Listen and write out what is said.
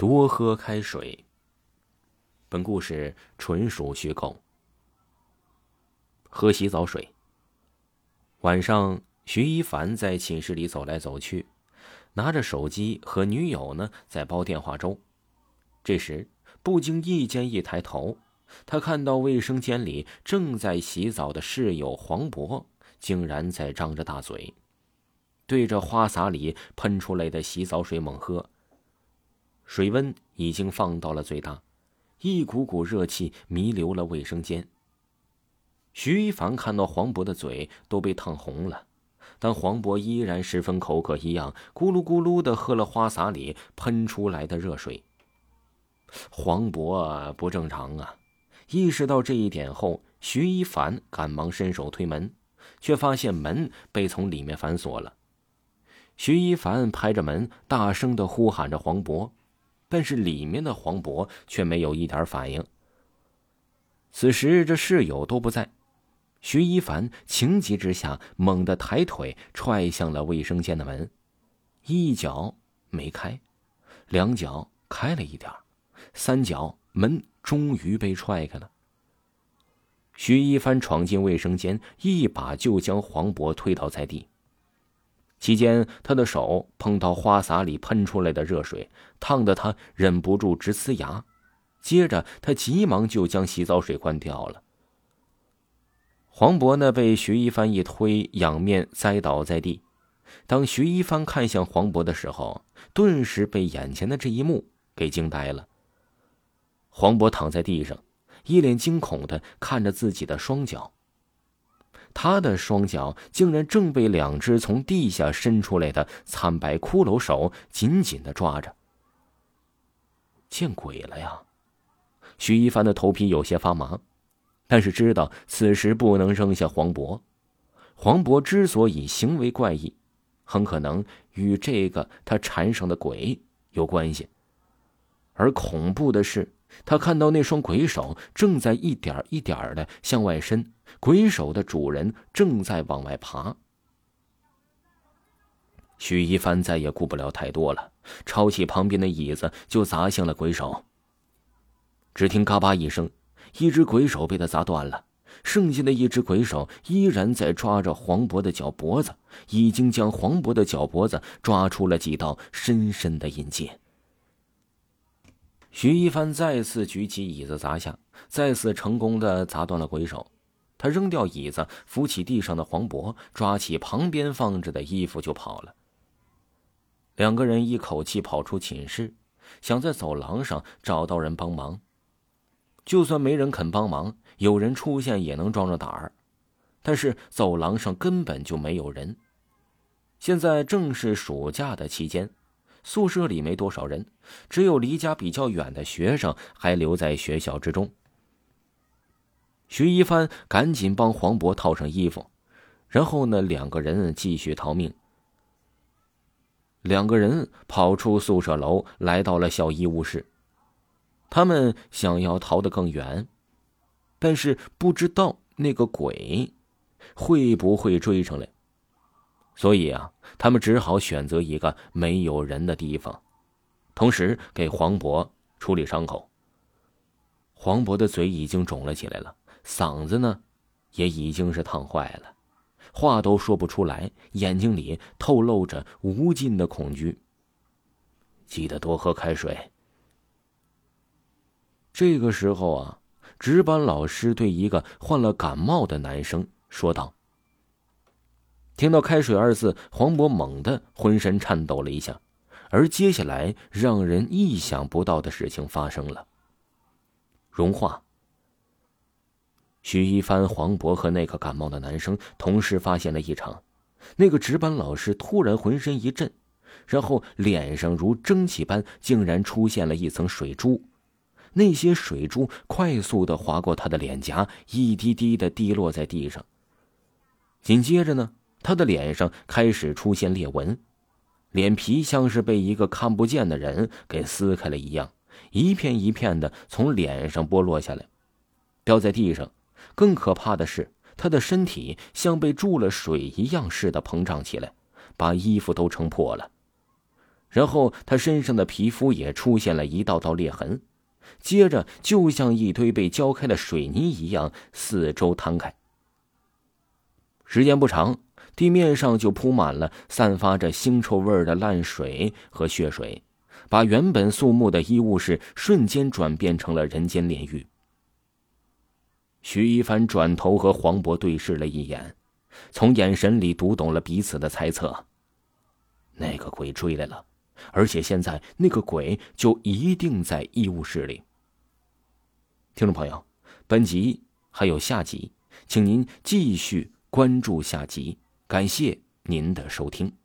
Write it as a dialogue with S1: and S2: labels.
S1: 多喝开水。本故事纯属虚构。喝洗澡水。晚上，徐一凡在寝室里走来走去，拿着手机和女友呢在煲电话粥。这时，不经意间一抬头，他看到卫生间里正在洗澡的室友黄渤，竟然在张着大嘴。对着花洒里喷出来的洗澡水猛喝。水温已经放到了最大，一股股热气弥留了卫生间。徐一凡看到黄渤的嘴都被烫红了，但黄渤依然十分口渴一样，咕噜咕噜的喝了花洒里喷出来的热水。黄渤不正常啊！意识到这一点后，徐一凡赶忙伸手推门，却发现门被从里面反锁了。徐一凡拍着门，大声的呼喊着黄渤，但是里面的黄渤却没有一点反应。此时这室友都不在，徐一凡情急之下猛地抬腿踹向了卫生间的门，一脚没开，两脚开了一点三脚门终于被踹开了。徐一凡闯进卫生间，一把就将黄渤推倒在地。期间，他的手碰到花洒里喷出来的热水，烫得他忍不住直呲牙。接着，他急忙就将洗澡水关掉了。黄渤呢，被徐一帆一推，仰面栽倒在地。当徐一帆看向黄渤的时候，顿时被眼前的这一幕给惊呆了。黄渤躺在地上，一脸惊恐的看着自己的双脚。他的双脚竟然正被两只从地下伸出来的惨白骷髅手紧紧的抓着。见鬼了呀！徐一凡的头皮有些发麻，但是知道此时不能扔下黄渤。黄渤之所以行为怪异，很可能与这个他缠上的鬼有关系。而恐怖的是。他看到那双鬼手正在一点一点的向外伸，鬼手的主人正在往外爬。许一帆再也顾不了太多了，抄起旁边的椅子就砸向了鬼手。只听“嘎巴”一声，一只鬼手被他砸断了，剩下的一只鬼手依然在抓着黄渤的脚脖子，已经将黄渤的脚脖子抓出了几道深深的印记。徐一帆再次举起椅子砸下，再次成功的砸断了鬼手。他扔掉椅子，扶起地上的黄渤，抓起旁边放着的衣服就跑了。两个人一口气跑出寝室，想在走廊上找到人帮忙。就算没人肯帮忙，有人出现也能壮壮胆儿。但是走廊上根本就没有人。现在正是暑假的期间。宿舍里没多少人，只有离家比较远的学生还留在学校之中。徐一帆赶紧帮黄渤套上衣服，然后呢，两个人继续逃命。两个人跑出宿舍楼，来到了校医务室。他们想要逃得更远，但是不知道那个鬼会不会追上来。所以啊，他们只好选择一个没有人的地方，同时给黄渤处理伤口。黄渤的嘴已经肿了起来了，嗓子呢，也已经是烫坏了，话都说不出来，眼睛里透露着无尽的恐惧。记得多喝开水。这个时候啊，值班老师对一个患了感冒的男生说道。听到“开水”二字，黄渤猛地浑身颤抖了一下，而接下来让人意想不到的事情发生了。融化。徐一帆、黄渤和那个感冒的男生同时发现了异常，那个值班老师突然浑身一震，然后脸上如蒸汽般竟然出现了一层水珠，那些水珠快速的划过他的脸颊，一滴滴的滴落在地上。紧接着呢？他的脸上开始出现裂纹，脸皮像是被一个看不见的人给撕开了一样，一片一片的从脸上剥落下来，掉在地上。更可怕的是，他的身体像被注了水一样似的膨胀起来，把衣服都撑破了。然后他身上的皮肤也出现了一道道裂痕，接着就像一堆被浇开的水泥一样四周摊开。时间不长，地面上就铺满了散发着腥臭味的烂水和血水，把原本肃穆的医务室瞬间转变成了人间炼狱。徐一帆转头和黄渤对视了一眼，从眼神里读懂了彼此的猜测。那个鬼追来了，而且现在那个鬼就一定在医务室里。听众朋友，本集还有下集，请您继续关注下集。感谢您的收听。